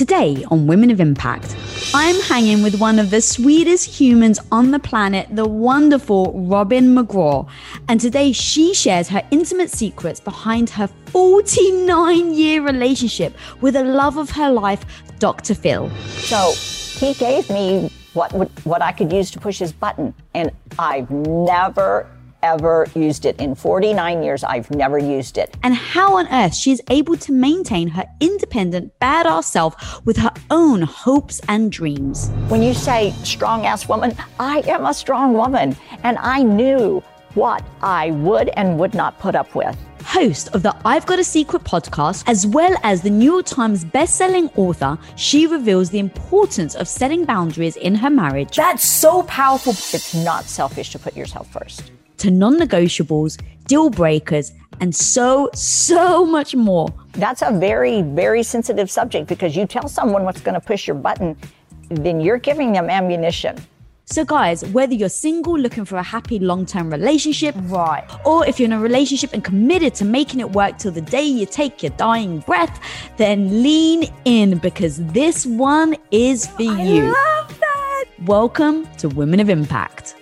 Today on Women of Impact, I'm hanging with one of the sweetest humans on the planet, the wonderful Robin McGraw. And today she shares her intimate secrets behind her 49 year relationship with the love of her life, Dr. Phil. So he gave me what would, what I could use to push his button, and I've never ever used it. In 49 years, I've never used it. And how on earth she is able to maintain her independent, badass self with her own hopes and dreams. When you say strong ass woman, I am a strong woman. And I knew what I would and would not put up with. Host of the I've Got a Secret podcast, as well as the New York Times best-selling author, she reveals the importance of setting boundaries in her marriage. That's so powerful. It's not selfish to put yourself first to non negotiables, deal breakers, and so, so much more. That's a very, very sensitive subject because you tell someone what's going to push your button, then you're giving them ammunition. So, guys, whether you're single looking for a happy long term relationship, right, or if you're in a relationship and committed to making it work till the day you take your dying breath, then lean in because this one is for you. I you. Love that. Welcome to Women of Impact.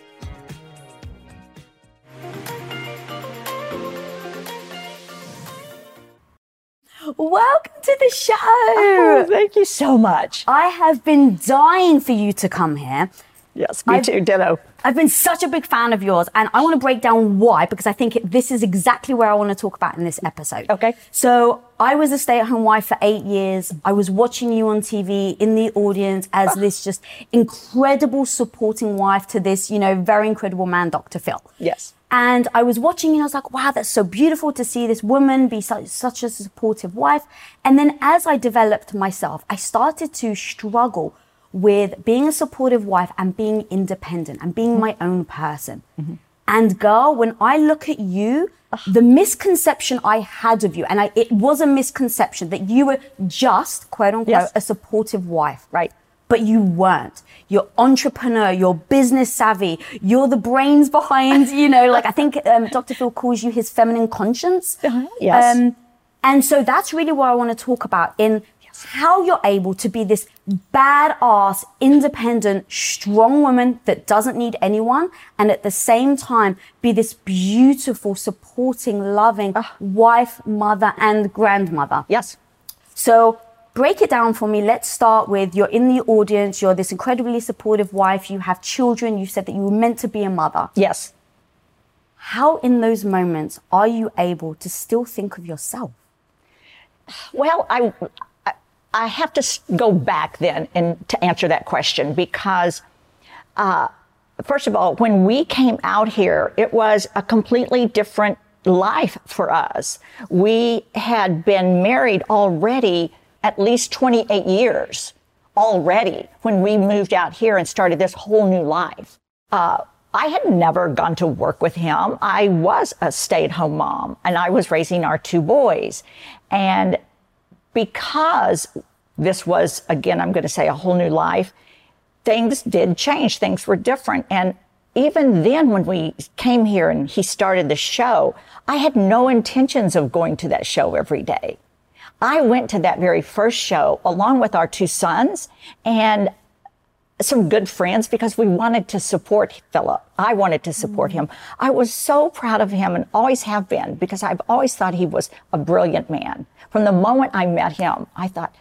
Welcome to the show. Oh, thank you so much. I have been dying for you to come here. Yes, me I've, too, ditto. I've been such a big fan of yours, and I want to break down why because I think this is exactly where I want to talk about in this episode. Okay. So, I was a stay at home wife for eight years. I was watching you on TV in the audience as ah. this just incredible supporting wife to this, you know, very incredible man, Dr. Phil. Yes. And I was watching and I was like, wow, that's so beautiful to see this woman be such, such a supportive wife. And then as I developed myself, I started to struggle with being a supportive wife and being independent and being my own person. Mm-hmm. And girl, when I look at you, the misconception I had of you, and I, it was a misconception that you were just, quote unquote, yes. a supportive wife, right? But you weren't you're entrepreneur, you're business savvy, you're the brains behind, you know, like I think um, Dr. Phil calls you his feminine conscience. Uh-huh. Yes. Um, and so that's really what I want to talk about in how you're able to be this badass, independent, strong woman that doesn't need anyone. And at the same time, be this beautiful, supporting, loving uh, wife, mother, and grandmother. Yes. So break it down for me. Let's start with you're in the audience, you're this incredibly supportive wife, you have children, you said that you were meant to be a mother. Yes. How, in those moments, are you able to still think of yourself? Well, I, I have to go back then and to answer that question because, uh, first of all, when we came out here, it was a completely different life for us. We had been married already at least 28 years already when we moved out here and started this whole new life. Uh, I had never gone to work with him. I was a stay at home mom and I was raising our two boys. And because this was, again, I'm going to say a whole new life, things did change. Things were different. And even then, when we came here and he started the show, I had no intentions of going to that show every day. I went to that very first show along with our two sons and some good friends because we wanted to support Philip. I wanted to support mm-hmm. him. I was so proud of him and always have been because I've always thought he was a brilliant man. From the moment I met him, I thought,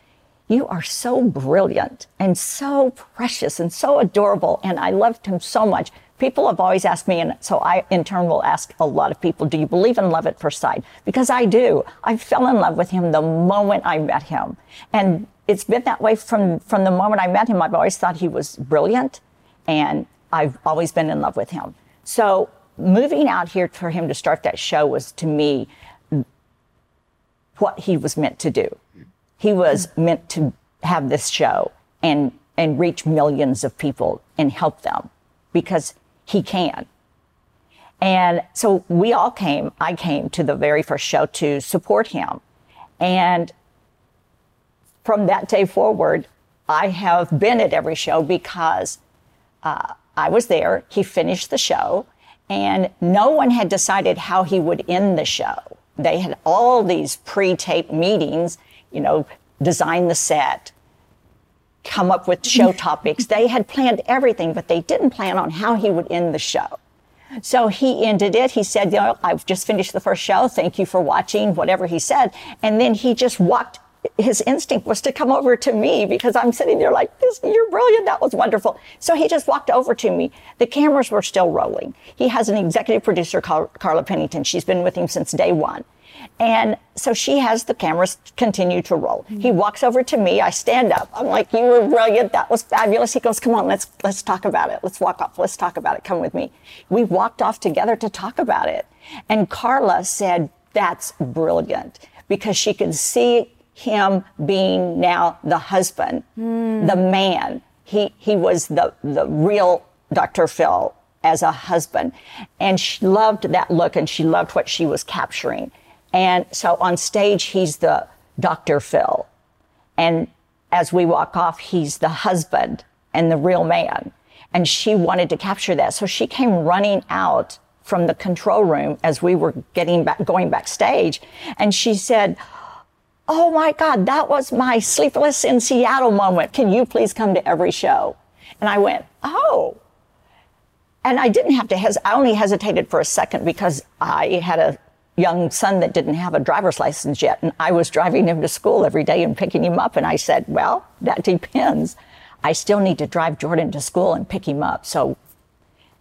you are so brilliant and so precious and so adorable. And I loved him so much people have always asked me, and so I in turn will ask a lot of people, do you believe in love at first sight? Because I do. I fell in love with him the moment I met him. And it's been that way from, from the moment I met him. I've always thought he was brilliant and I've always been in love with him. So moving out here for him to start that show was to me what he was meant to do. He was meant to have this show and, and reach millions of people and help them because he can. And so we all came, I came to the very first show to support him. And from that day forward, I have been at every show because uh, I was there. He finished the show, and no one had decided how he would end the show. They had all these pre taped meetings, you know, design the set, come up with show topics. They had planned everything, but they didn't plan on how he would end the show. So he ended it. He said, you know, I've just finished the first show. Thank you for watching, whatever he said. And then he just walked. His instinct was to come over to me because I'm sitting there like, this, you're brilliant. That was wonderful. So he just walked over to me. The cameras were still rolling. He has an executive producer called Carla Pennington. She's been with him since day one. And so she has the cameras continue to roll. Mm-hmm. He walks over to me. I stand up. I'm like, you were brilliant. That was fabulous. He goes, come on, let's, let's talk about it. Let's walk off. Let's talk about it. Come with me. We walked off together to talk about it. And Carla said, that's brilliant because she could see him being now the husband, mm. the man. He, he was the, the real Dr. Phil as a husband. And she loved that look and she loved what she was capturing. And so on stage, he's the Dr. Phil. And as we walk off, he's the husband and the real man. And she wanted to capture that. So she came running out from the control room as we were getting back, going backstage. And she said, Oh my God, that was my sleepless in Seattle moment. Can you please come to every show? And I went, Oh. And I didn't have to hesitate. I only hesitated for a second because I had a young son that didn't have a driver's license yet. And I was driving him to school every day and picking him up. And I said, well, that depends. I still need to drive Jordan to school and pick him up. So,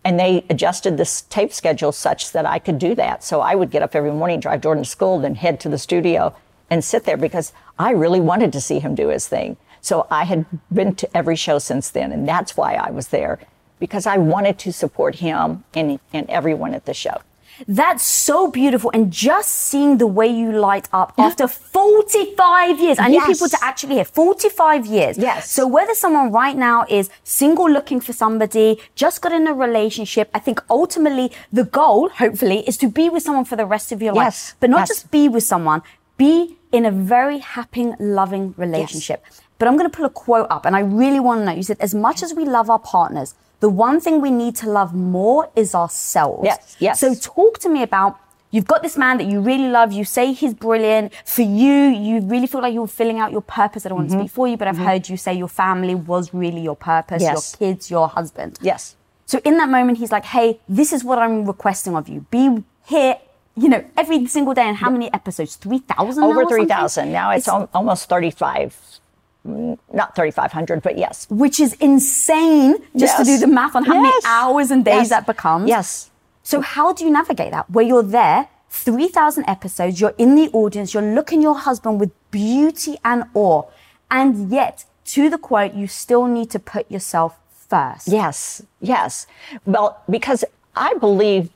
and they adjusted this tape schedule such that I could do that. So I would get up every morning, drive Jordan to school, then head to the studio and sit there because I really wanted to see him do his thing. So I had been to every show since then. And that's why I was there because I wanted to support him and, and everyone at the show. That's so beautiful. And just seeing the way you light up after 45 years. I yes. need people to actually hear 45 years. Yes. So whether someone right now is single looking for somebody, just got in a relationship, I think ultimately the goal, hopefully, is to be with someone for the rest of your yes. life. But not yes. just be with someone, be in a very happy, loving relationship. Yes. But I'm going to pull a quote up and I really want to know. You said, as much as we love our partners, the one thing we need to love more is ourselves. Yes, yes. So talk to me about You've got this man that you really love. You say he's brilliant. For you, you really feel like you're filling out your purpose. I don't want mm-hmm. to speak for you, but I've mm-hmm. heard you say your family was really your purpose, yes. your kids, your husband. Yes. So in that moment, he's like, hey, this is what I'm requesting of you. Be here, you know, every single day. And how many episodes? 3,000? Over 3,000. Now it's, it's almost 35 not 3,500, but yes. Which is insane just yes. to do the math on how yes. many hours and days yes. that becomes. Yes. So how do you navigate that? Where you're there, 3,000 episodes, you're in the audience, you're looking your husband with beauty and awe. And yet, to the quote, you still need to put yourself first. Yes, yes. Well, because I believe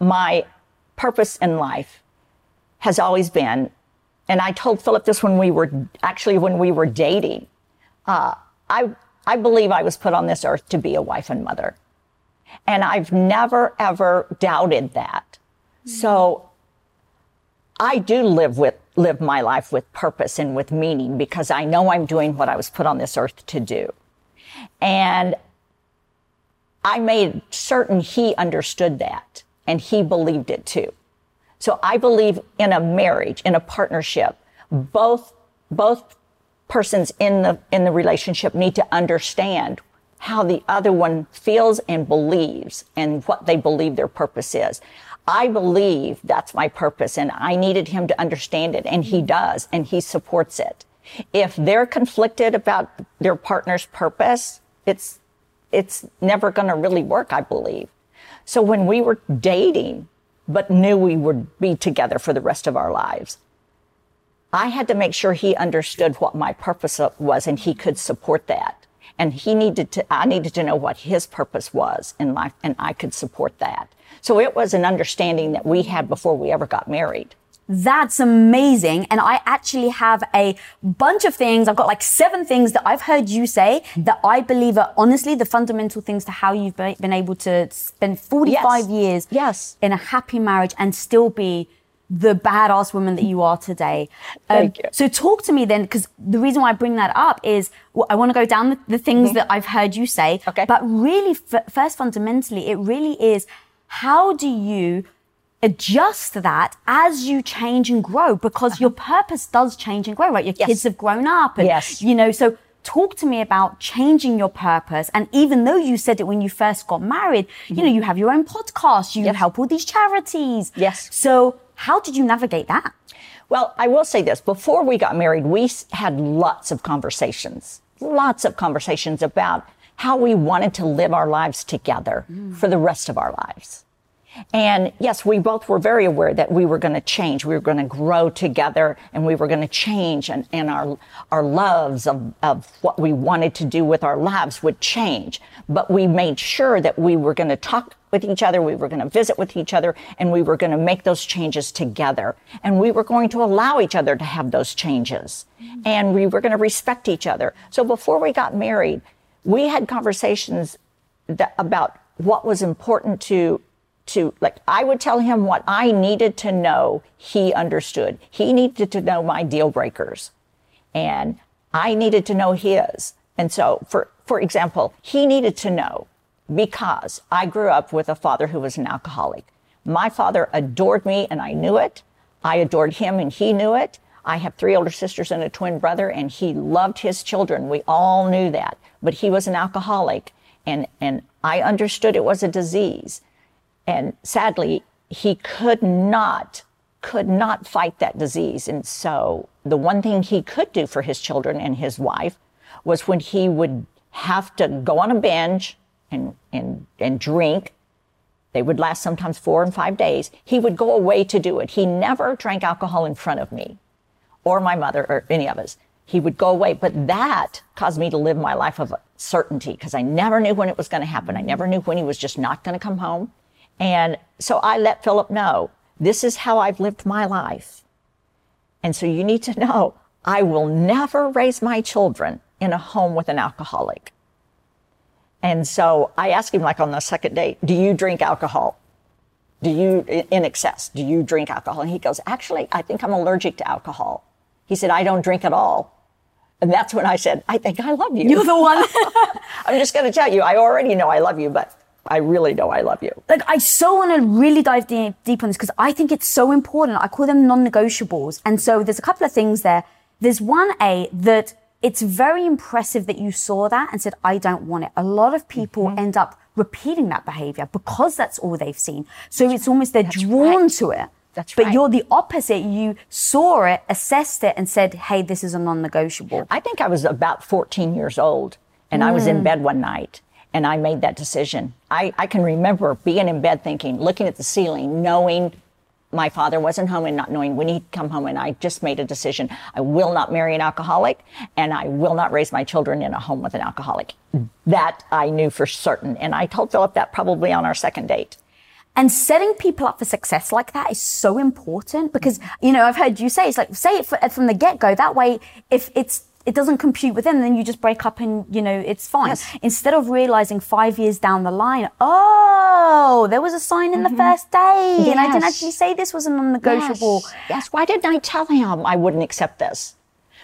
my purpose in life has always been and I told Philip this when we were actually when we were dating. Uh, I I believe I was put on this earth to be a wife and mother, and I've never ever doubted that. Mm-hmm. So I do live with live my life with purpose and with meaning because I know I'm doing what I was put on this earth to do, and I made certain he understood that and he believed it too. So I believe in a marriage, in a partnership, both, both persons in the, in the relationship need to understand how the other one feels and believes and what they believe their purpose is. I believe that's my purpose and I needed him to understand it and he does and he supports it. If they're conflicted about their partner's purpose, it's, it's never going to really work, I believe. So when we were dating, but knew we would be together for the rest of our lives. I had to make sure he understood what my purpose was and he could support that. And he needed to, I needed to know what his purpose was in life and I could support that. So it was an understanding that we had before we ever got married. That's amazing. And I actually have a bunch of things. I've got like seven things that I've heard you say that I believe are honestly the fundamental things to how you've been able to spend 45 yes. years yes. in a happy marriage and still be the badass woman that you are today. Um, Thank you. So talk to me then, because the reason why I bring that up is well, I want to go down the, the things mm-hmm. that I've heard you say. Okay. But really, f- first fundamentally, it really is how do you adjust that as you change and grow because your uh-huh. purpose does change and grow, right? Your yes. kids have grown up and, yes. you know, so talk to me about changing your purpose. And even though you said it when you first got married, you mm-hmm. know, you have your own podcast, you Yes. help all these charities. Yes. So how did you navigate that? Well, I will say this before we got married, we had lots of conversations, lots of conversations about how we wanted to live our lives together mm. for the rest of our lives. And yes, we both were very aware that we were going to change. We were going to grow together and we were going to change and, and our, our loves of, of what we wanted to do with our lives would change. But we made sure that we were going to talk with each other. We were going to visit with each other and we were going to make those changes together. And we were going to allow each other to have those changes and we were going to respect each other. So before we got married, we had conversations that, about what was important to to like I would tell him what I needed to know he understood. He needed to know my deal breakers and I needed to know his. And so for for example, he needed to know because I grew up with a father who was an alcoholic. My father adored me and I knew it. I adored him and he knew it. I have three older sisters and a twin brother and he loved his children. We all knew that, but he was an alcoholic and, and I understood it was a disease. And sadly, he could not, could not fight that disease. And so the one thing he could do for his children and his wife was when he would have to go on a binge and, and, and drink. They would last sometimes four and five days. He would go away to do it. He never drank alcohol in front of me or my mother or any of us. He would go away. But that caused me to live my life of certainty because I never knew when it was going to happen. I never knew when he was just not going to come home. And so I let Philip know this is how I've lived my life. And so you need to know I will never raise my children in a home with an alcoholic. And so I asked him, like on the second date, do you drink alcohol? Do you, in excess, do you drink alcohol? And he goes, actually, I think I'm allergic to alcohol. He said, I don't drink at all. And that's when I said, I think I love you. You're the one. I'm just going to tell you, I already know I love you, but I really know I love you. like I so want to really dive deep, deep on this because I think it's so important. I call them non-negotiables. And so there's a couple of things there. There's one A that it's very impressive that you saw that and said, I don't want it. A lot of people Mm-hmm. end up repeating that behavior because that's all they've seen. So it's almost they're drawn right. to it. That's but right. you're the opposite. You saw it, assessed it, and said, hey, this is a non-negotiable. I think I was about 14 years old and I was in bed one night and I made that decision. I, I can remember being in bed thinking, looking at the ceiling, knowing my father wasn't home and not knowing when he'd come home. And I just made a decision. I will not marry an alcoholic and I will not raise my children in a home with an alcoholic. That I knew for certain. And I told Philip that probably on our second date. And setting people up for success like that is so important because, you know, I've heard you say, it's like, say it from the get go. That way, if it's, it doesn't compute with them, then you just break up and, you know, it's fine. Yes. Instead of realizing five years down the line, oh, there was a sign in the mm-hmm. first day. And I didn't Yes. actually say this was a non-negotiable. Yes. yes. Why didn't I tell him I wouldn't accept this?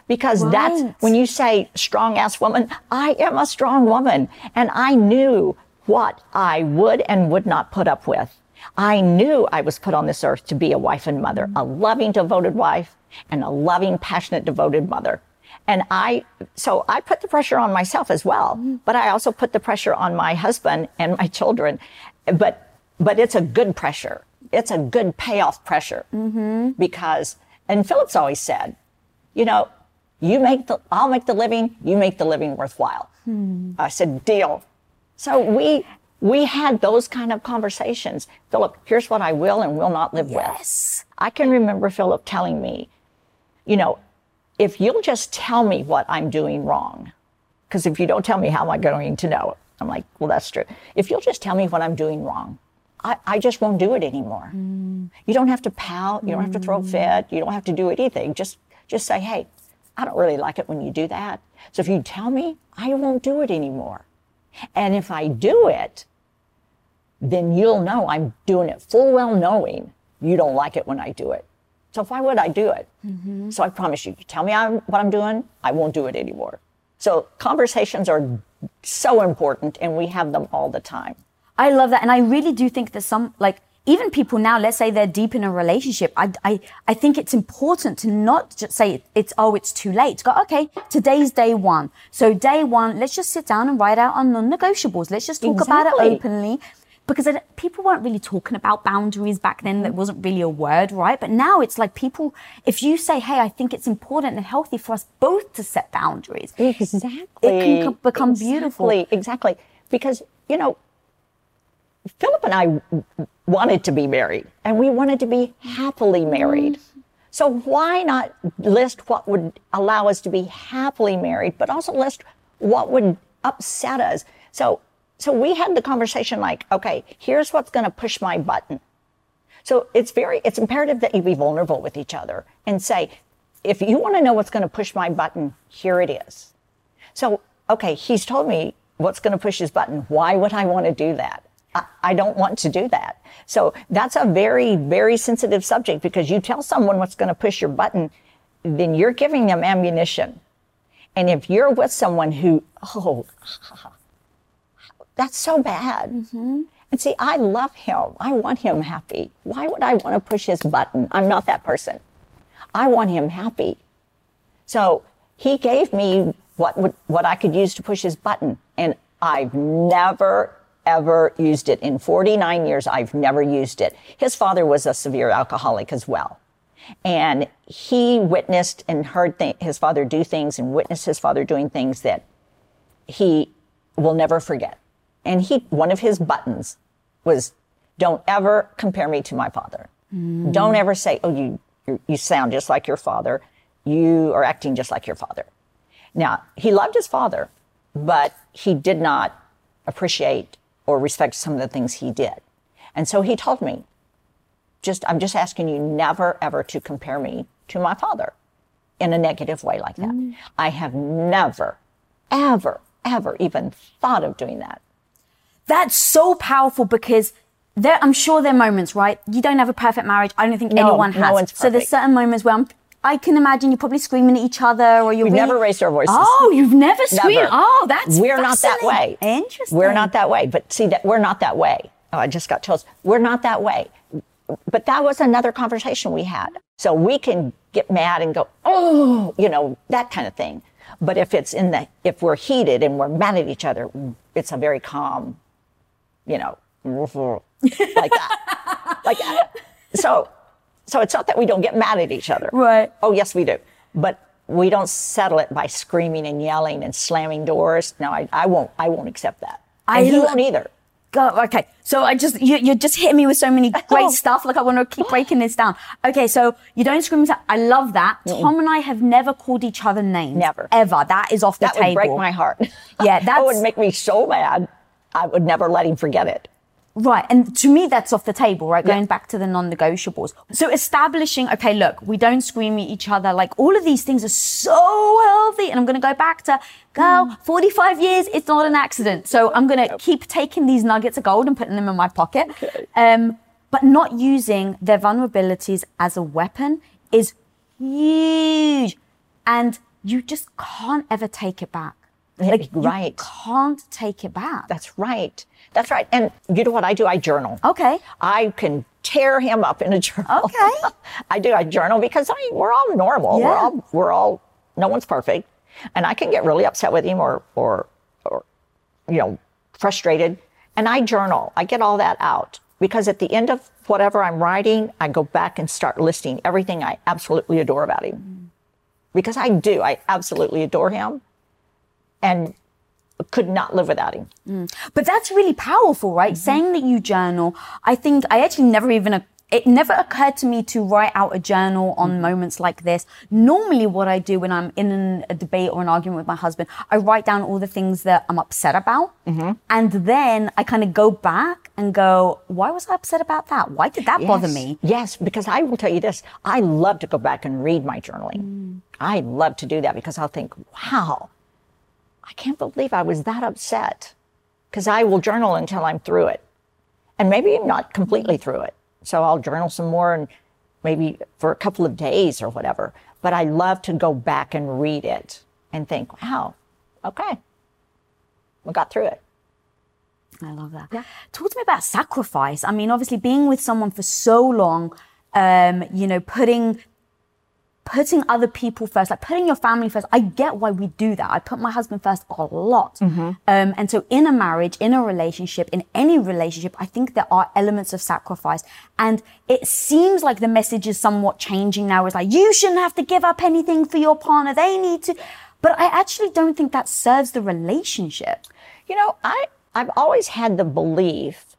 Because that's when you say strong ass woman, I am a strong woman. And I knew what I would and would not put up with. I knew I was put on this earth to be a wife and mother, a loving, devoted wife and a loving, passionate, devoted mother. And I, so I put the pressure on myself as well, mm-hmm. but I also put the pressure on my husband and my children. But, but it's a good pressure. It's a good payoff pressure mm-hmm. because, and Philip's always said, you know, you make the, I'll make the living, you make the living worthwhile. Hmm. I said, deal. So we, we had those kind of conversations. Philip, here's what I will and will not live Yes. with. I can remember Philip telling me, you know, if you'll just tell me what I'm doing wrong, because if you don't tell me, how am I going to know? I'm like, well, that's true. If you'll just tell me what I'm doing wrong, I, I just won't do it anymore. Mm. You don't have to pout. You don't have to throw a mm. fit. You don't have to do anything. Just, just say, hey, I don't really like it when you do that. So if you tell me, I won't do it anymore. And if I do it, then you'll know I'm doing it full well knowing you don't like it when I do it. So why would I do it? Mm-hmm. So I promise you, you tell me I'm, what I'm doing, I won't do it anymore. So conversations are so important and we have them all the time. I love that. And I really do think that some, like, even people now, let's say they're deep in a relationship. I, I, I think it's important to not just say it's, oh, it's too late. Go, okay, today's day one. So day one, let's just sit down and write out our non-negotiables. Let's just talk exactly. about it openly because people weren't really talking about boundaries back then. That wasn't really a word, right? But now it's like people, if you say, hey, I think it's important and healthy for us both to set boundaries. Exactly. It can become exactly. beautiful. Exactly. Because, you know, Philip and I wanted to be married and we wanted to be happily married. Mm-hmm. So why not list what would allow us to be happily married, but also list what would upset us? So so we had the conversation like, okay, here's what's going to push my button. So it's very, it's imperative that you be vulnerable with each other and say, if you want to know what's going to push my button, here it is. So, okay, he's told me what's going to push his button. Why would I want to do that? I, I don't want to do that. So that's a very, very sensitive subject because you tell someone what's going to push your button, then you're giving them ammunition. And if you're with someone who, oh, that's so bad. Mm-hmm. And see, I love him. I want him happy. Why would I want to push his button? I'm not that person. I want him happy. So he gave me what would, what I could use to push his button. And I've never, ever used it. In 49 years, I've never used it. His father was a severe alcoholic as well. And he witnessed and heard th- his father do things and witnessed his father doing things that he will never forget. And he, one of his buttons was, don't ever compare me to my father. Mm. Don't ever say, oh, you, you sound just like your father. You are acting just like your father. Now, he loved his father, but he did not appreciate or respect some of the things he did. And so he told me, just, I'm just asking you never ever to compare me to my father in a negative way like that. Mm. I have never, ever, ever even thought of doing that. That's so powerful because there, I'm sure there are moments, right? You don't have a perfect marriage. I don't think no, anyone has. No. So there's certain moments where I'm, I can imagine you're probably screaming at each other or you're We've really, never raised our voices. Oh, you've never screamed? Never. Oh, that's We're not that way. Interesting. We're not that way. But see that we're not that way. Oh, I just got chills. We're not that way. But that was another conversation we had. So we can get mad and go, oh, you know, that kind of thing. But if it's in the, if we're heated and we're mad at each other, it's a very calm you know, like that. like that. So, so it's not that we don't get mad at each other. Right. Oh, yes, we do. But we don't settle it by screaming and yelling and slamming doors. No, I, I won't, I won't accept that. And I he won't either. God, okay. So I just, you, you're just hitting me with so many great stuff. Like I want to keep breaking this down. Okay. So you don't scream. I love that. Mm-mm. Tom and I have never called each other names. Never. Ever. That is off the that table. That would break my heart. Yeah. That would make me so mad. I would never let him forget it. Right. And to me, that's off the table, right? Going back to the non-negotiables. So establishing, okay, look, we don't scream at each other. Like all of these things are so healthy. And I'm going to go back to, girl, mm. 45 years, it's not an accident. So I'm going to keep taking these nuggets of gold and putting them in my pocket. Okay. Um, but not using their vulnerabilities as a weapon is huge. And you just can't ever take it back. Like, right. You can't take it back. That's right. That's right. And you know what I do? I journal. Okay. I can tear him up in a journal. Okay. I do. I journal because I, we're all normal. Yeah. We're all, we're all, no one's perfect. And I can get really upset with him or, or, or, you know, frustrated. And I journal. I get all that out because at the end of whatever I'm writing, I go back and start listing everything I absolutely adore about him. Mm. Because I do. I absolutely adore him and could not live without him. Mm. But that's really powerful, right? Mm-hmm. Saying that you journal. I think I actually never even it never occurred to me to write out a journal on mm-hmm. moments like this. Normally, what I do when I'm in an, a debate or an argument with my husband, I write down all the things that I'm upset about. Mm-hmm. And then I kind of go back and go, why was I upset about that? Why did that yes. bother me? Yes, because I will tell you this I love to go back and read my journaling. Mm. I love to do that because I'll think, wow I can't believe I was that upset because I will journal until I'm through it. And maybe I'm not completely through it. So I'll journal some more and maybe for a couple of days or whatever. But I love to go back and read it and think, wow, okay, we got through it. I love that. Yeah. Talk to me about sacrifice. I mean, obviously, being with someone for so long, um, you know, putting putting other people first, like putting your family first. I get why we do that. I put my husband first a lot. Mm-hmm. Um, and so in a marriage, in a relationship, in any relationship, I think there are elements of sacrifice. And it seems like the message is somewhat changing now. It's like, you shouldn't have to give up anything for your partner. They need to. But I actually don't think that serves the relationship. You know, I, I've always had the belief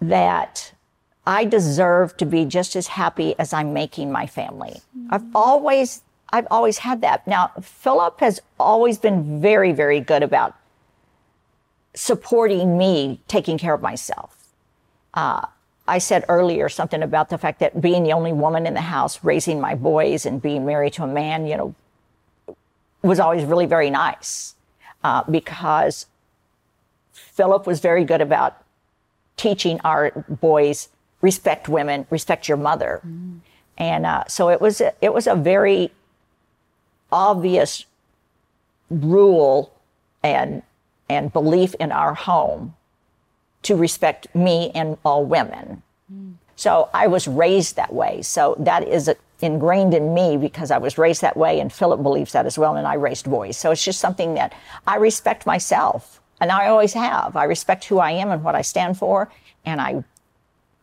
that I deserve to be just as happy as I'm making my family. Mm-hmm. I've always, I've always had that. Now, Philip has always been very, very good about supporting me taking care of myself. Uh, I said earlier something about the fact that being the only woman in the house, raising my boys and being married to a man, you know, was always really very nice uh, because Philip was very good about teaching our boys respect women, respect your mother. Mm. And uh, so it was, it was a very obvious rule and, and belief in our home to respect me and all women. Mm. So I was raised that way. So that is ingrained in me because I was raised that way, and Philip believes that as well. And I raised boys, so it's just something that I respect myself, and I always have. I respect who I am and what I stand for, and I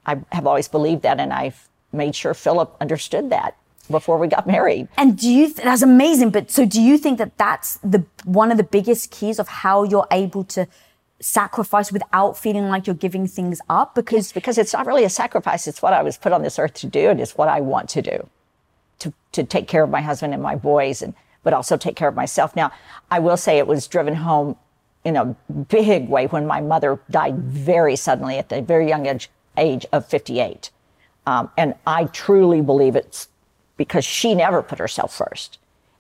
I have always believed that, and I've made sure Philip understood that before we got married. And do you, th- that's amazing. But so do you think that that's the, one of the biggest keys of how you're able to sacrifice without feeling like you're giving things up? Because, yes, because it's not really a sacrifice. It's what I was put on this earth to do. And it's what I want to do to, to take care of my husband and my boys and, but also take care of myself. Now, I will say it was driven home in a big way when my mother died very suddenly at the very young age age of 58. Um, and I truly believe it's because she never put herself first.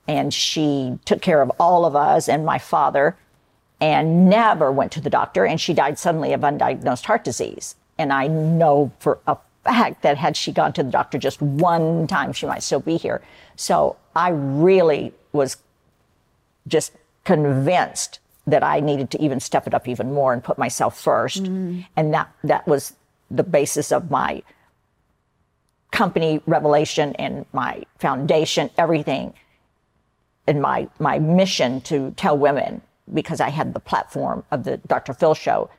And she took care of all of us and my father and never went to the doctor. And she died suddenly of undiagnosed heart disease. And I know for a fact that had she gone to the doctor just one time, she might still be here. So I really was just convinced that I needed to even step it up even more and put myself first. Mm. And that, that was the basis of my company revelation and my foundation, everything and my, my mission to tell women because I had the platform of the Dr. Phil show.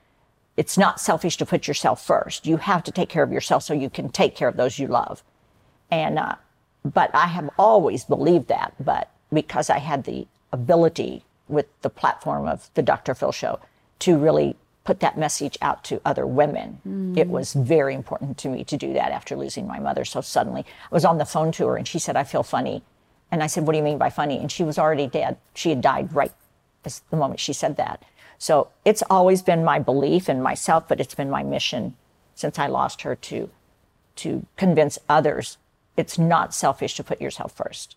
It's not selfish to put yourself first. You have to take care of yourself so you can take care of those you love. And, uh, but I have always believed that, but because I had the ability with the platform of the Dr. Phil show to really put that message out to other women. Mm. It was very important to me to do that after losing my mother so suddenly. I was on the phone to her and she said, I feel funny. And I said, What do you mean by funny? And she was already dead. She had died right the moment she said that. So it's always been my belief in myself, but it's been my mission since I lost her to, to convince others it's not selfish to put yourself first.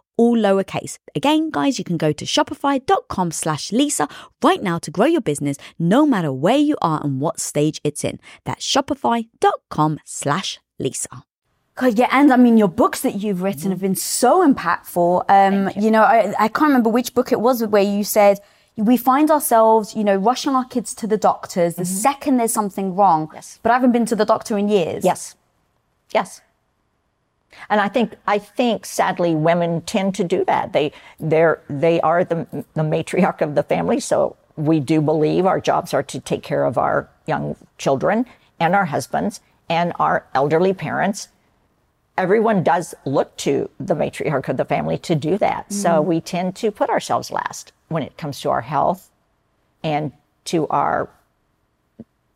all lowercase. Again, guys, you can go to shopify.com slash Lisa right now to grow your business no matter where you are and what stage it's in. That's shopify.com slash Lisa. God, yeah, and I mean, your books that you've written have been so impactful. Um, you. you. know, I, I can't remember which book it was where you said, we find ourselves, you know, rushing our kids to the doctors the mm-hmm. second there's something wrong. Yes. But I haven't been to the doctor in years. Yes. Yes. And I think I think sadly women tend to do that. They they're they are the the matriarch of the family, so we do believe our jobs are to take care of our young children and our husbands and our elderly parents. Everyone does look to the matriarch of the family to do that. Mm. So we tend to put ourselves last when it comes to our health and to our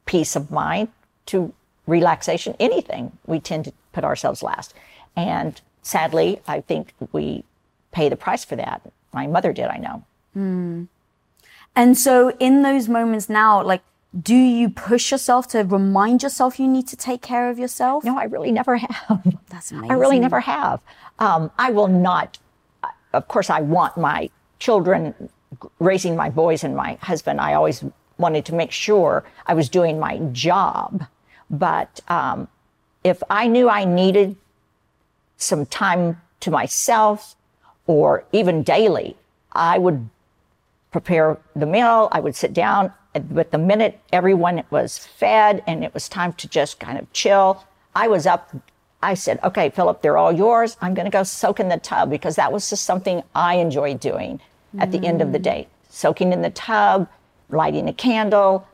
peace of mind, to relaxation, anything. We tend to put ourselves last. And sadly, I think we pay the price for that. My mother did, I know. Mm. And so, in those moments now, like, do you push yourself to remind yourself you need to take care of yourself? No, I really never have. That's amazing. I really never have. Um, I will not, of course, I want my children, raising my boys and my husband, I always wanted to make sure I was doing my job. But um, if I knew I needed some time to myself or even daily, I would prepare the meal. I would sit down. But the minute everyone was fed and it was time to just kind of chill, I was up. I said, okay, Philip, they're all yours. I'm going to go soak in the tub because that was just something I enjoyed doing mm. at the end of the day. Soaking in the tub, lighting a candle,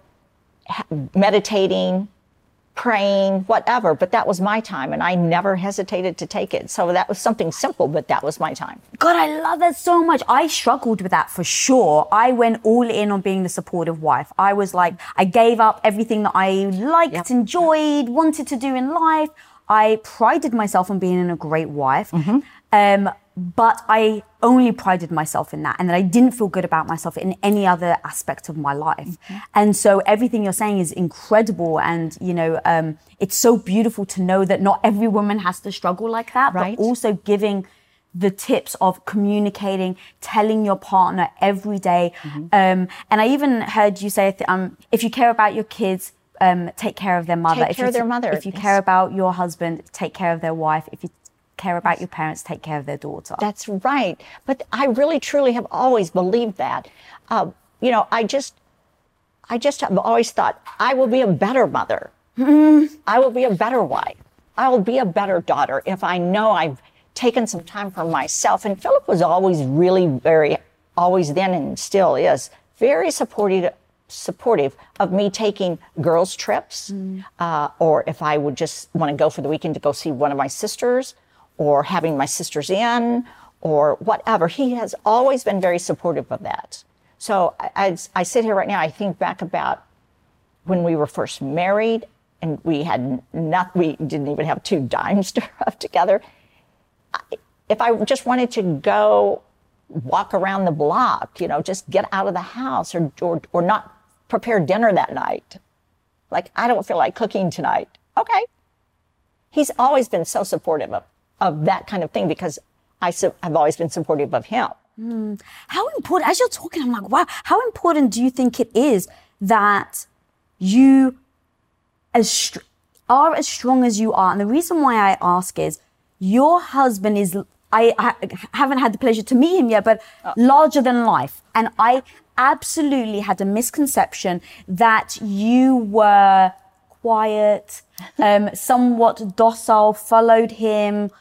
meditating, praying, whatever. But that was my time, and I never hesitated to take it. So that was something simple, but that was my time. God, I love that so much. I struggled with that for sure. I went all in on being the supportive wife. I was like, I gave up everything that I liked, yep. enjoyed, wanted to do in life. I prided myself on being a great wife. Mm-hmm. Um, but I only prided myself in that and that I didn't feel good about myself in any other aspect of my life. Mm-hmm. And so everything you're saying is incredible. And, you know, um, it's so beautiful to know that not every woman has to struggle like that, right. but also giving the tips of communicating, telling your partner every day. Mm-hmm. Um, and I even heard you say, um, if you care about your kids, um, take care of their mother. Take care of their mother. If you yes. care about your husband, take care of their wife. If you care about your parents, take care of their daughter. That's right. But I really, truly have always believed that. Uh, you know, I just, I just have always thought I will be a better mother. Mm-hmm. I will be a better wife. I will be a better daughter if I know I've taken some time for myself. And Philip was always really very, always then and still is very supportive supportive of me taking girls trips mm. uh, or if i would just want to go for the weekend to go see one of my sisters or having my sisters in or whatever. He has always been very supportive of that. So as I sit here right now, I think back about when we were first married and we had not, we didn't even have two dimes to rub together. If I just wanted to go walk around the block, you know, just get out of the house or, or, or not prepare dinner that night. Like, I don't feel like cooking tonight. Okay. He's always been so supportive of of that kind of thing because I su- have always been supportive of him. Mm. How important, as you're talking, I'm like, wow, how important do you think it is that you, as are as strong as you are. And the reason why I ask is your husband is, I, I haven't had the pleasure to meet him yet, but larger than life. And I absolutely had a misconception that you were quiet, um, somewhat docile, followed him.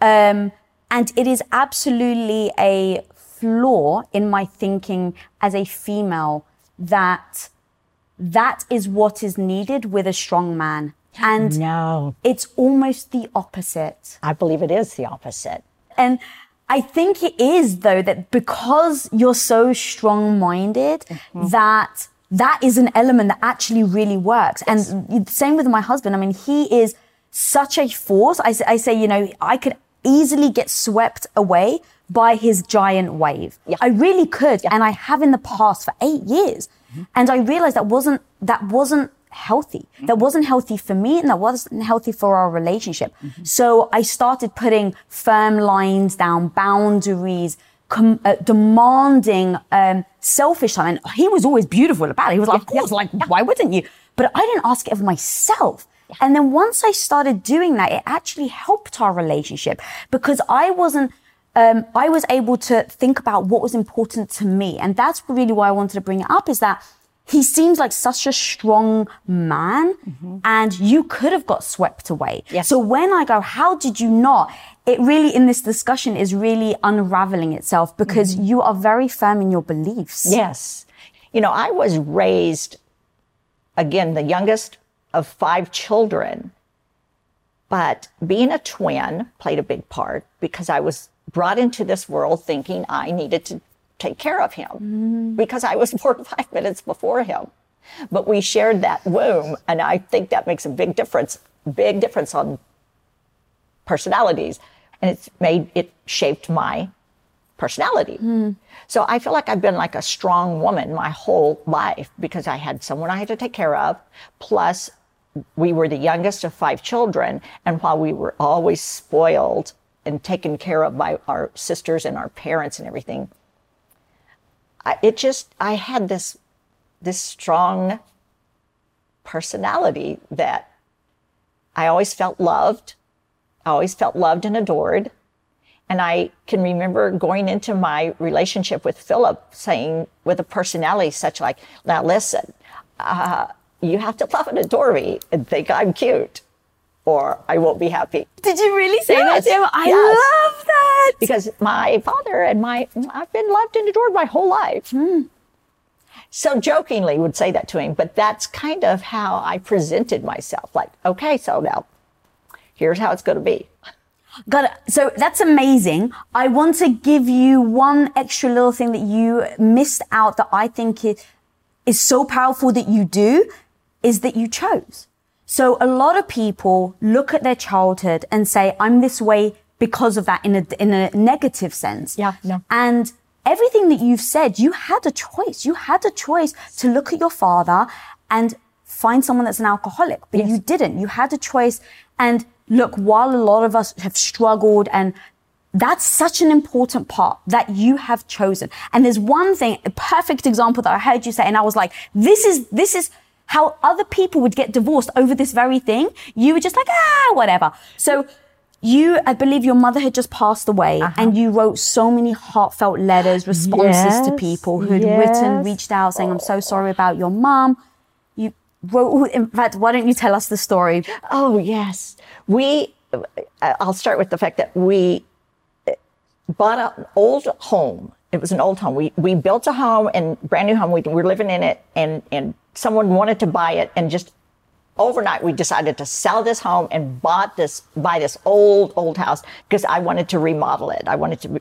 Um, and it is absolutely a flaw in my thinking as a female that that is what is needed with a strong man. And No, it's almost the opposite. I believe it is the opposite. And I think it is though that because you're so strong minded that that is an element that actually really works. And same with my husband. I mean, he is such a force. I, I say, you know, I could easily get swept away by his giant wave. Yeah. I really could. And I have in the past for eight years. And I realized that wasn't, that wasn't healthy. That wasn't healthy for me and that wasn't healthy for our relationship. So I started putting firm lines down, boundaries, com- uh, demanding, um, selfish time. And he was always beautiful about it. He was like, of course, like, why wouldn't you? But I didn't ask it of myself. And then once I started doing that, it actually helped our relationship because I wasn't, um, I was able to think about what was important to me. And that's really why I wanted to bring it up is that he seems like such a strong man and you could have got swept away. Yes. So when I go, how did you not? It really in this discussion is really unraveling itself because you are very firm in your beliefs. Yes. You know, I was raised, again, the youngest of five children, but being a twin played a big part because I was brought into this world thinking I needed to take care of him mm-hmm. because I was born five minutes before him. But we shared that womb, and I think that makes a big difference, big difference on personalities. And it's made, it shaped my personality. Hmm. So I feel like I've been like a strong woman my whole life because I had someone I had to take care of. Plus, we were the youngest of five children. And while we were always spoiled and taken care of by our sisters and our parents and everything, I, it just, I had this, this strong personality that I always felt loved. I always felt loved and adored. And I can remember going into my relationship with Philip saying, with a personality such like, now listen, uh, you have to love and adore me and think I'm cute or I won't be happy. Did you really say Yes. that to him? I Yes. love that. Because my father and my, I've been loved and adored my whole life. Hmm. So jokingly would say that to him, but that's kind of how I presented myself. Like, okay, so now here's how it's going to be. Got it. So that's amazing. I want to give you one extra little thing that you missed out that I think it is so powerful that you do is that you chose. So a lot of people look at their childhood and say, I'm this way because of that in a, in a negative sense. Yeah, no. And everything that you've said, you had a choice. You had a choice to look at your father and find someone that's an alcoholic, but you didn't. You had a choice. And look, while a lot of us have struggled and that's such an important part that you have chosen. And there's one thing, a perfect example that I heard you say, and I was like, this is, this is how other people would get divorced over this very thing. You were just like, ah, whatever. So you, I believe your mother had just passed away and you wrote so many heartfelt letters, responses to people who'd written, reached out saying, I'm so sorry about your mom. You wrote, in fact, why don't you tell us the story? Oh, yes. We, uh, I'll start with the fact that we uh, bought an old home. It was an old home. We, we built a home and brand new home. We were living in it and, and someone wanted to buy it and just overnight we decided to sell this home and bought this, buy this old, old house because I wanted to remodel it. I wanted to,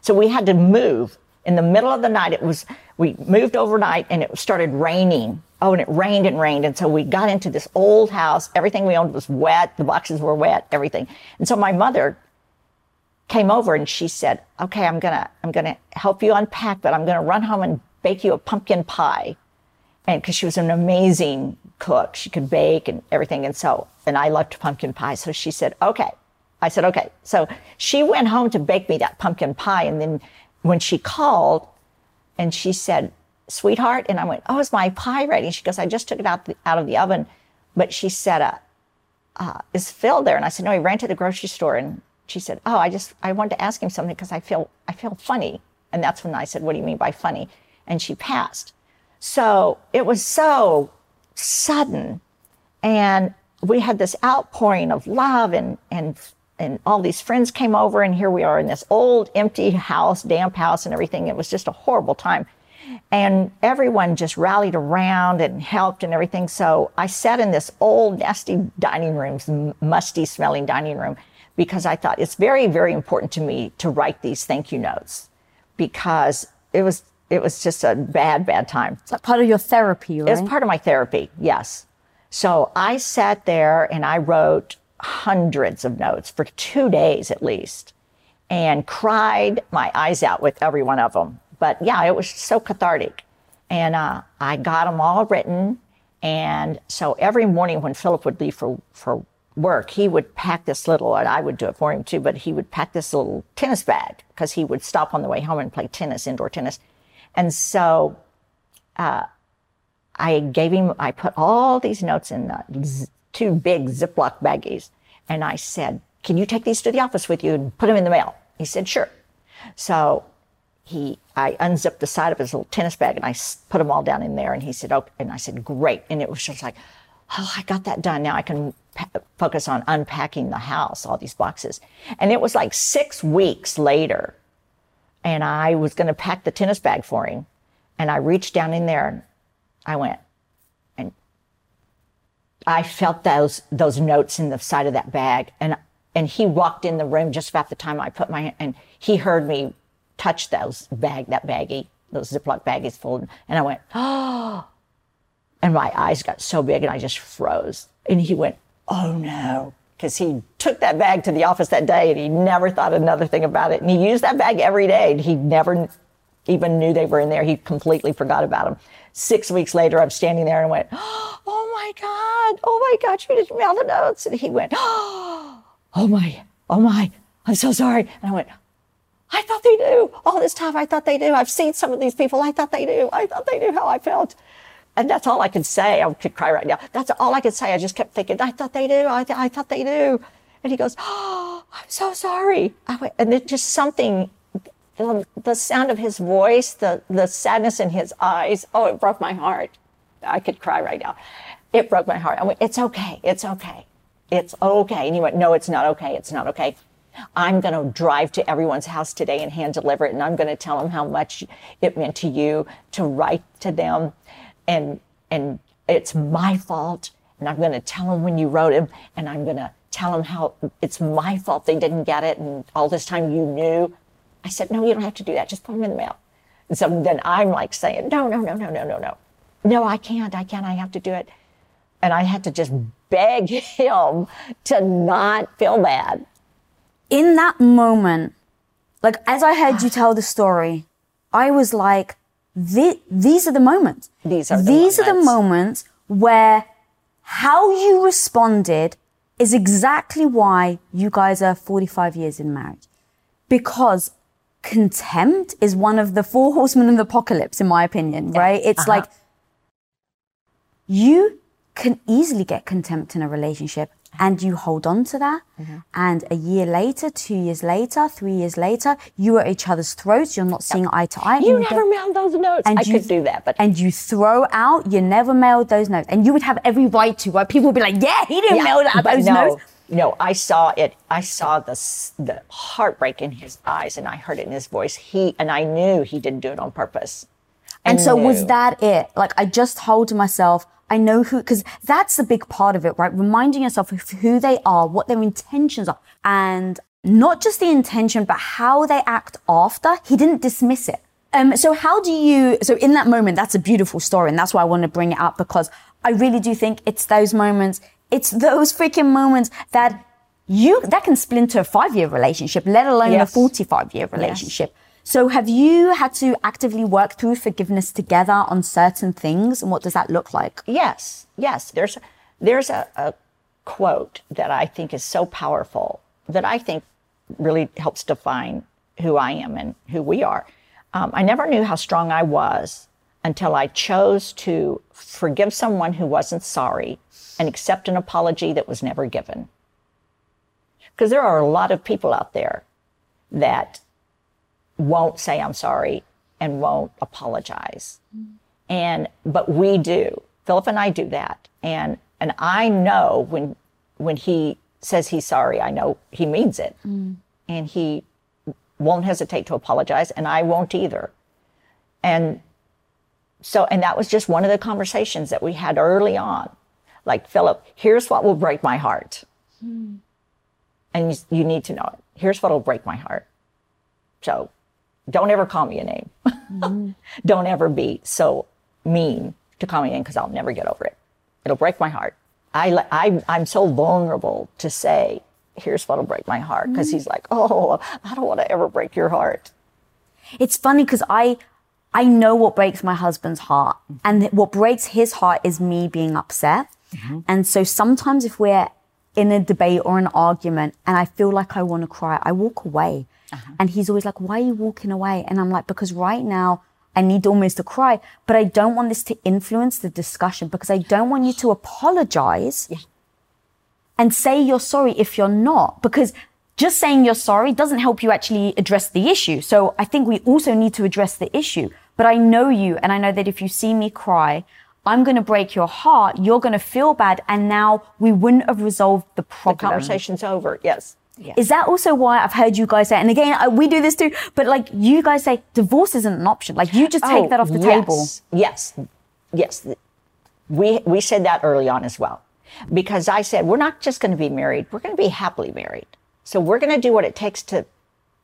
so we had to move in the middle of the night. It was, we moved overnight and it started raining. Oh, and it rained and rained. And so we got into this old house. Everything we owned was wet. The boxes were wet, everything. And so my mother came over and she said, okay, I'm going to, I'm going to help you unpack, but I'm going to run home and bake you a pumpkin pie. And cause she was an amazing cook, she could bake and everything. And so, and I loved pumpkin pie. So she said, okay. I said, okay. So she went home to bake me that pumpkin pie. And then when she called and she said, sweetheart, and I went, oh, is my pie ready? She goes, I just took it out, the, out of the oven. But she said, uh, uh, is Phil there? And I said, no, he ran to the grocery store. And she said, oh, I just, I wanted to ask him something because I feel, I feel funny. And that's when I said, what do you mean by funny? And she passed. So it was so sudden. And we had this outpouring of love and, and, and all these friends came over and here we are in this old empty house, damp house and everything. It was just a horrible time. And everyone just rallied around and helped and everything. So I sat in this old, nasty dining room, musty smelling dining room, because I thought it's very, very important to me to write these thank you notes because it was, it was just a bad, bad time. It's like part of your therapy, right? It was part of my therapy, yes. So I sat there and I wrote hundreds of notes for two days at least and cried my eyes out with every one of them. But yeah, it was so cathartic. And uh, I got them all written. And so every morning when Philip would leave for, for work, he would pack this little, and I would do it for him too, but he would pack this little tennis bag because he would stop on the way home and play tennis, indoor tennis. And so uh, I gave him, I put all these notes in the two big Ziploc baggies. And I said, Can you take these to the office with you and put them in the mail? He said, Sure. So he, I unzipped the side of his little tennis bag and I put them all down in there. And he said, "Okay." And I said, great. And it was just like, oh, I got that done. Now I can focus on unpacking the house, all these boxes. And it was like six weeks later. And I was going to pack the tennis bag for him. And I reached down in there and I went, and I felt those, those notes in the side of that bag. And, and he walked in the room just about the time I put my, hand and he heard me touch those bag, that baggie, those Ziploc baggies full. And I went, oh, and my eyes got so big and I just froze. And he went, oh no. Cause he took that bag to the office that day and he never thought another thing about it. And he used that bag every day and he never even knew they were in there. He completely forgot about them. Six weeks later, I'm standing there and went, oh my God, oh my God, you didn't mail the notes. And he went, oh my, oh my, I'm so sorry. And I went, I thought they knew all this time. I thought they knew. I've seen some of these people. I thought they knew. I thought they knew how I felt. And that's all I could say. I could cry right now. That's all I could say. I just kept thinking, I thought they knew. I, th- I thought they knew. And he goes, Oh, I'm so sorry. Went, and then just something, the, the sound of his voice, the, the sadness in his eyes. Oh, it broke my heart. I could cry right now. It broke my heart. I went, It's okay. It's okay. It's okay. And he went, No, it's not okay. It's not okay. I'm going to drive to everyone's house today and hand deliver it. And I'm going to tell them how much it meant to you to write to them. And, and it's my fault. And I'm going to tell him when you wrote him And I'm going to tell him how it's my fault they didn't get it. And all this time you knew. I said, no, you don't have to do that. Just put them in the mail. And so then I'm like saying, no, no, no, no, no, no, no. No, I can't. I can't. I have to do it. And I had to just beg him to not feel bad in that moment, like as I heard you tell the story, I was like, these are the moments. These are the these moments. are the moments where how you responded is exactly why you guys are 45 years in marriage. Because contempt is one of the four horsemen of the apocalypse, in my opinion, right? It's uh-huh. like you can easily get contempt in a relationship and you hold on to that. Mm-hmm. And a year later, two years later, three years later, you are at each other's throats. You're not seeing eye to eye. You never mailed those notes. And I you, could do that, but and you throw out. You never mailed those notes, and you would have every right to. Right? People would be like, "Yeah, he didn't yeah, mail that, those no, notes." No, I saw it. I saw the the heartbreak in his eyes, and I heard it in his voice. He and I knew he didn't do it on purpose. I and so knew. was that it? Like I just told myself I know who, because that's the big part of it, right? Reminding yourself of who they are, what their intentions are, and not just the intention, but how they act after. He didn't dismiss it. Um, so how do you, so in that moment, that's a beautiful story. And that's why I want to bring it up because I really do think it's those moments, it's those freaking moments that you, that can splinter a five year relationship, let alone yes. a 45 year relationship. Yes. So have you had to actively work through forgiveness together on certain things? And what does that look like? Yes, yes. There's, there's a, a quote that I think is so powerful that I think really helps define who I am and who we are. Um, I never knew how strong I was until I chose to forgive someone who wasn't sorry and accept an apology that was never given. Because there are a lot of people out there that won't say I'm sorry and won't apologize. And but we do. Philip and I do that. And and I know when when he says he's sorry, I know he means it. Mm. And he won't hesitate to apologize and I won't either. And so and that was just one of the conversations that we had early on. Like Philip, here's what will break my heart. Hmm. And you, you need to know it. Here's what will break my heart. So don't ever call me a name. Mm-hmm. don't ever be so mean to call me in because I'll never get over it. It'll break my heart. I, I, I'm so vulnerable to say, here's what'll break my heart. Because he's like, oh, I don't want to ever break your heart. It's funny because I I know what breaks my husband's heart, mm-hmm. and what breaks his heart is me being upset. Mm-hmm. And so sometimes if we're in a debate or an argument, and I feel like I want to cry, I walk away. Uh-huh. And he's always like, "Why are you walking away?" And I'm like, "Because right now." I need almost to cry, but I don't want this to influence the discussion because I don't want you to apologize and say you're sorry if you're not because just saying you're sorry doesn't help you actually address the issue. So I think we also need to address the issue. But I know you and I know that if you see me cry, I'm going to break your heart. You're going to feel bad. And now we wouldn't have resolved the problem. The conversation's over. Yes. Is that also why I've heard you guys say, and again, I, we do this too, but like you guys say, divorce isn't an option. Like you just take Oh, that off the yes, table. Yes, yes. We we said that early on as well, because I said we're not just going to be married; we're going to be happily married. So we're going to do what it takes to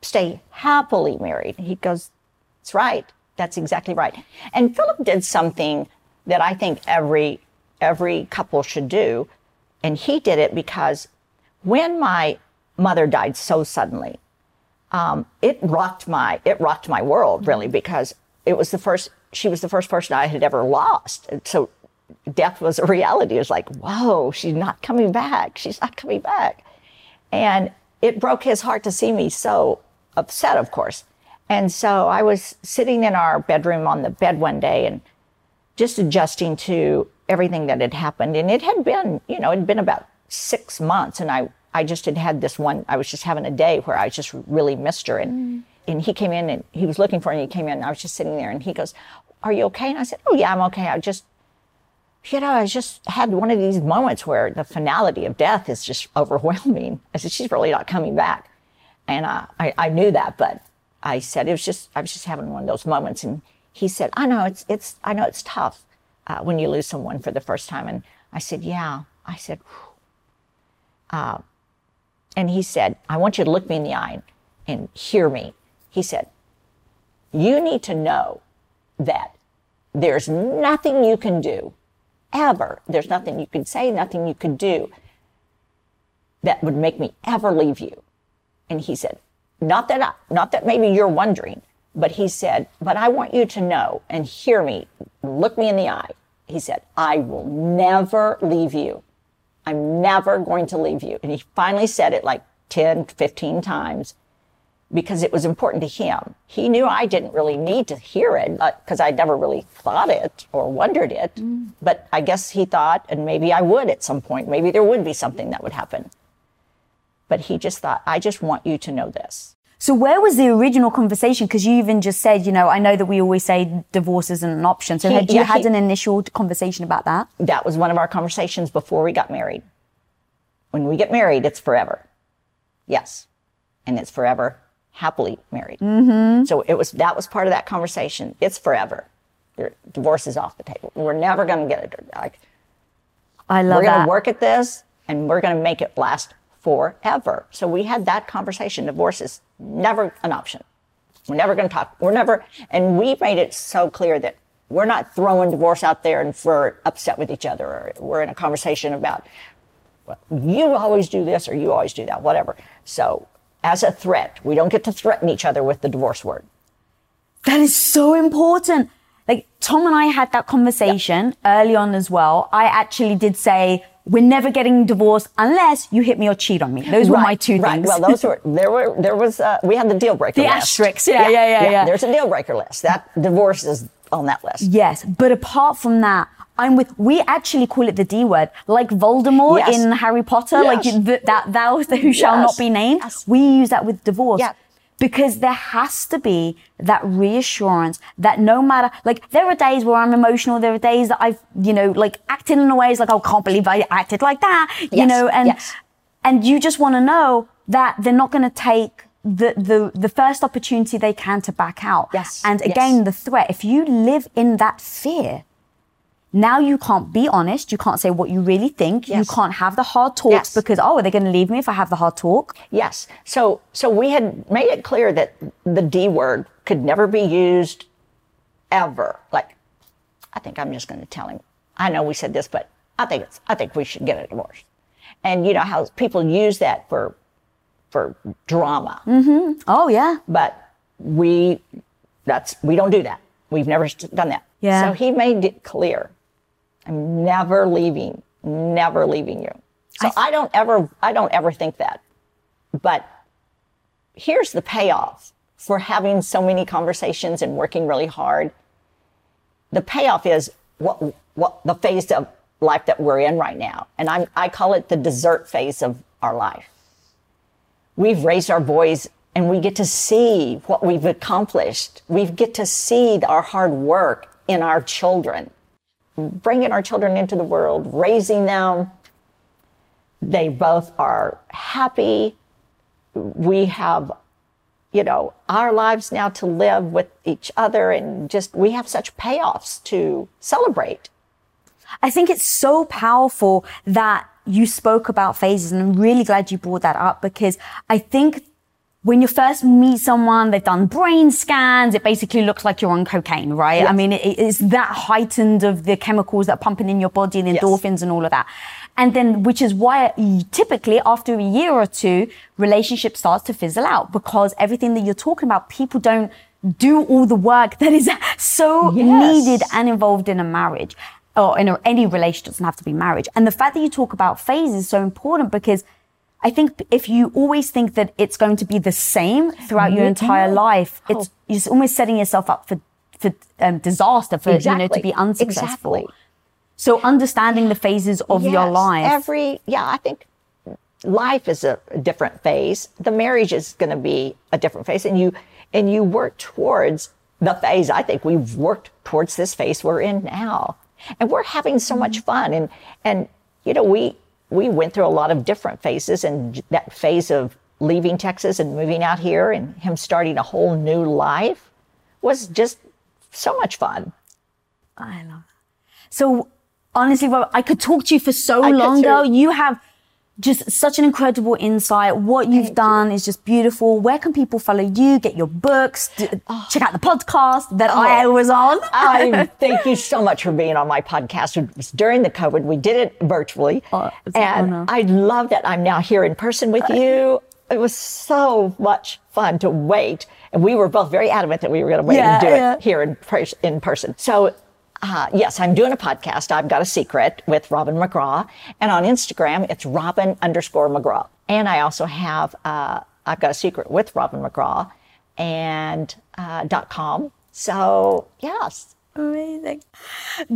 stay happily married. He goes, "That's right. That's exactly right." And Philip did something that I think every every couple should do, and he did it because when my mother died so suddenly, um, it rocked my it rocked my world really because it was the first she was the first person I had ever lost. And so death was a reality. It was like, whoa, she's not coming back. She's not coming back. And it broke his heart to see me so upset, of course. And so I was sitting in our bedroom on the bed one day and just adjusting to everything that had happened. And it had been, you know, it had been about six months. And I, I just had had this one, I was just having a day where I just really missed her. And, and he came in and he was looking for me. He came in and I was just sitting there and he goes, Are you okay? And I said, Oh, yeah, I'm okay. I just, you know, I just had one of these moments where the finality of death is just overwhelming. I said, She's really not coming back. And uh, I, I knew that, but I said, It was just, I was just having one of those moments. And he said, I know it's, it's, I know it's tough uh, when you lose someone for the first time. And I said, Yeah. I said, uh, and he said, I want you to look me in the eye and hear me. He said, You need to know that there's nothing you can do ever. There's nothing you can say, nothing you can do that would make me ever leave you. And he said, not that I, not that maybe you're wondering, but he said, but I want you to know and hear me, look me in the eye. He said, I will never leave you. I'm never going to leave you. And he finally said it like 10, 15 times because it was important to him. He knew I didn't really need to hear it uh, because I'd never really thought it or wondered it. Mm. But I guess he thought, and maybe I would at some point, maybe there would be something that would happen. But he just thought, I just want you to know this. So where was the original conversation? Because you even just said, you know, I know that we always say divorce isn't an option. So He- had you yeah, had he- an initial conversation about that? That was one of our conversations before we got married. When we get married, it's forever. Yes. And it's forever happily married. Mm-hmm. So it was, that was part of that conversation. It's forever. Your divorce is off the table. We're never going to get it. Like, I love we're going to work at this and we're going to make it last forever. So we had that conversation. Divorce is never an option. We're never going to talk. We're never, and we made it so clear that we're not throwing divorce out there and we're upset with each other or we're in a conversation about, well, you always do this or you always do that, whatever. So as a threat, we don't get to threaten each other with the divorce word. That is so important. Like Tom and I had that conversation early on as well. I actually did say, we're never getting divorced unless you hit me or cheat on me. Those were my two right. things. Well, those were there were there was uh, we had the deal breaker The list. asterisks. Yeah, yeah, yeah, yeah. There's a deal breaker list. That divorce is on that list. Yes, but apart from that, I'm with. We actually call it the D word, like Voldemort Yes. in Harry Potter, like Yes. th- that thou who shall Yes. not be named. We use that with divorce. Yeah. Because there has to be that reassurance that no matter, like, there are days where I'm emotional. There are days that I've, you know, like acted in a ways like, oh, can't believe I acted like that, you Yes. know, and, Yes. and you just want to know that they're not going to take the, the, the first opportunity they can to back out. Yes. And Yes. again, the threat, if you live in that fear, now you can't be honest. You can't say what you really think. You can't have the hard talks Yes. because, oh, are they going to leave me if I have the hard talk? Yes. So so we had made it clear that the D word could never be used ever. Like, I think I'm just going to tell him. I know we said this, but I think it's. I think we should get a divorce. And you know how people use that for for drama, Mm-hmm. Oh, yeah. but we that's we don't do that. We've never done that. Yeah. So he made it clear. I'm never leaving. Never leaving you. So I, don't ever. I don't ever think that. But here's the payoff for having so many conversations and working really hard. The payoff is what what the phase of life that we're in right now, and I'm I call it the dessert phase of our life. We've raised our boys and we get to see what we've accomplished. We get to see our hard work in our children, bringing our children into the world, raising them. They both are happy. We have, you know, our lives now to live with each other and just, we have such payoffs to celebrate. I think it's so powerful that you spoke about phases and I'm really glad you brought that up because I think when you first meet someone, they've done brain scans, it basically looks like you're on cocaine, right? I mean, it, it's that heightened of the chemicals that are pumping in your body and Yes. endorphins and all of that. And then, which is why typically after a year or two, relationship starts to fizzle out because everything that you're talking about, people don't do all the work that is so Yes. needed and involved in a marriage or in a, any relationship doesn't have to be marriage. And the fact that you talk about phases is so important because I think if you always think that it's going to be the same throughout your entire life, it's you're almost setting yourself up for for um, disaster, for you know to be unsuccessful. Exactly. So understanding the phases of your life. Every yeah, I think life is a different phase. The marriage is going to be a different phase, and you and you work towards the phase. I think we've worked towards this phase we're in now, and we're having so much fun. And and you know we we went through a lot of different phases, and that phase of leaving Texas and moving out here, and him starting a whole new life was just so much fun. I love it. So honestly, I could talk to you for so I long, though. You have just such an incredible insight. What you've done is just beautiful. Where can people follow you? Get your books, d- ah. check out the podcast that oh, I Oh. was on. I thank you so much for being on my podcast. It was during the COVID. We did it virtually. Oh, an and. I love that I'm now here in person with uh, you. It was so much fun to wait. And we were both very adamant that we were going to wait Yeah, and do yeah. it here in, in person. So, uh, yes, I'm doing a podcast. I've got a secret with Robin McGraw. And on Instagram, it's Robin underscore McGraw. And I also have, uh, I've got a secret with Robin McGraw and uh, dot com. So, yes. Amazing.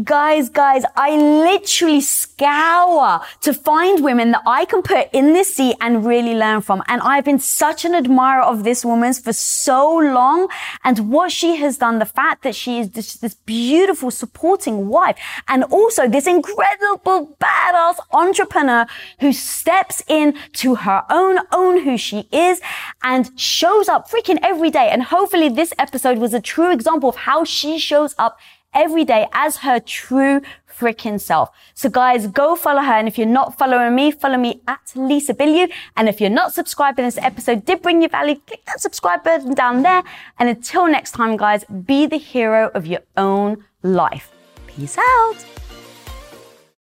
Guys, guys, I literally scour to find women that I can put in this seat and really learn from. And I've been such an admirer of this woman for so long and what she has done, the fact that she is this, this beautiful supporting wife and also this incredible badass entrepreneur who steps in to her own, own who she is and shows up freaking every day. And hopefully this episode was a true example of how she shows up every day as her true freaking self. So guys, go follow her. And if you're not following me, follow me at Lisa Bilyeu. And if you're not subscribed this episode did bring you value, click that subscribe button down there. And until next time, guys, be the hero of your own life. Peace out.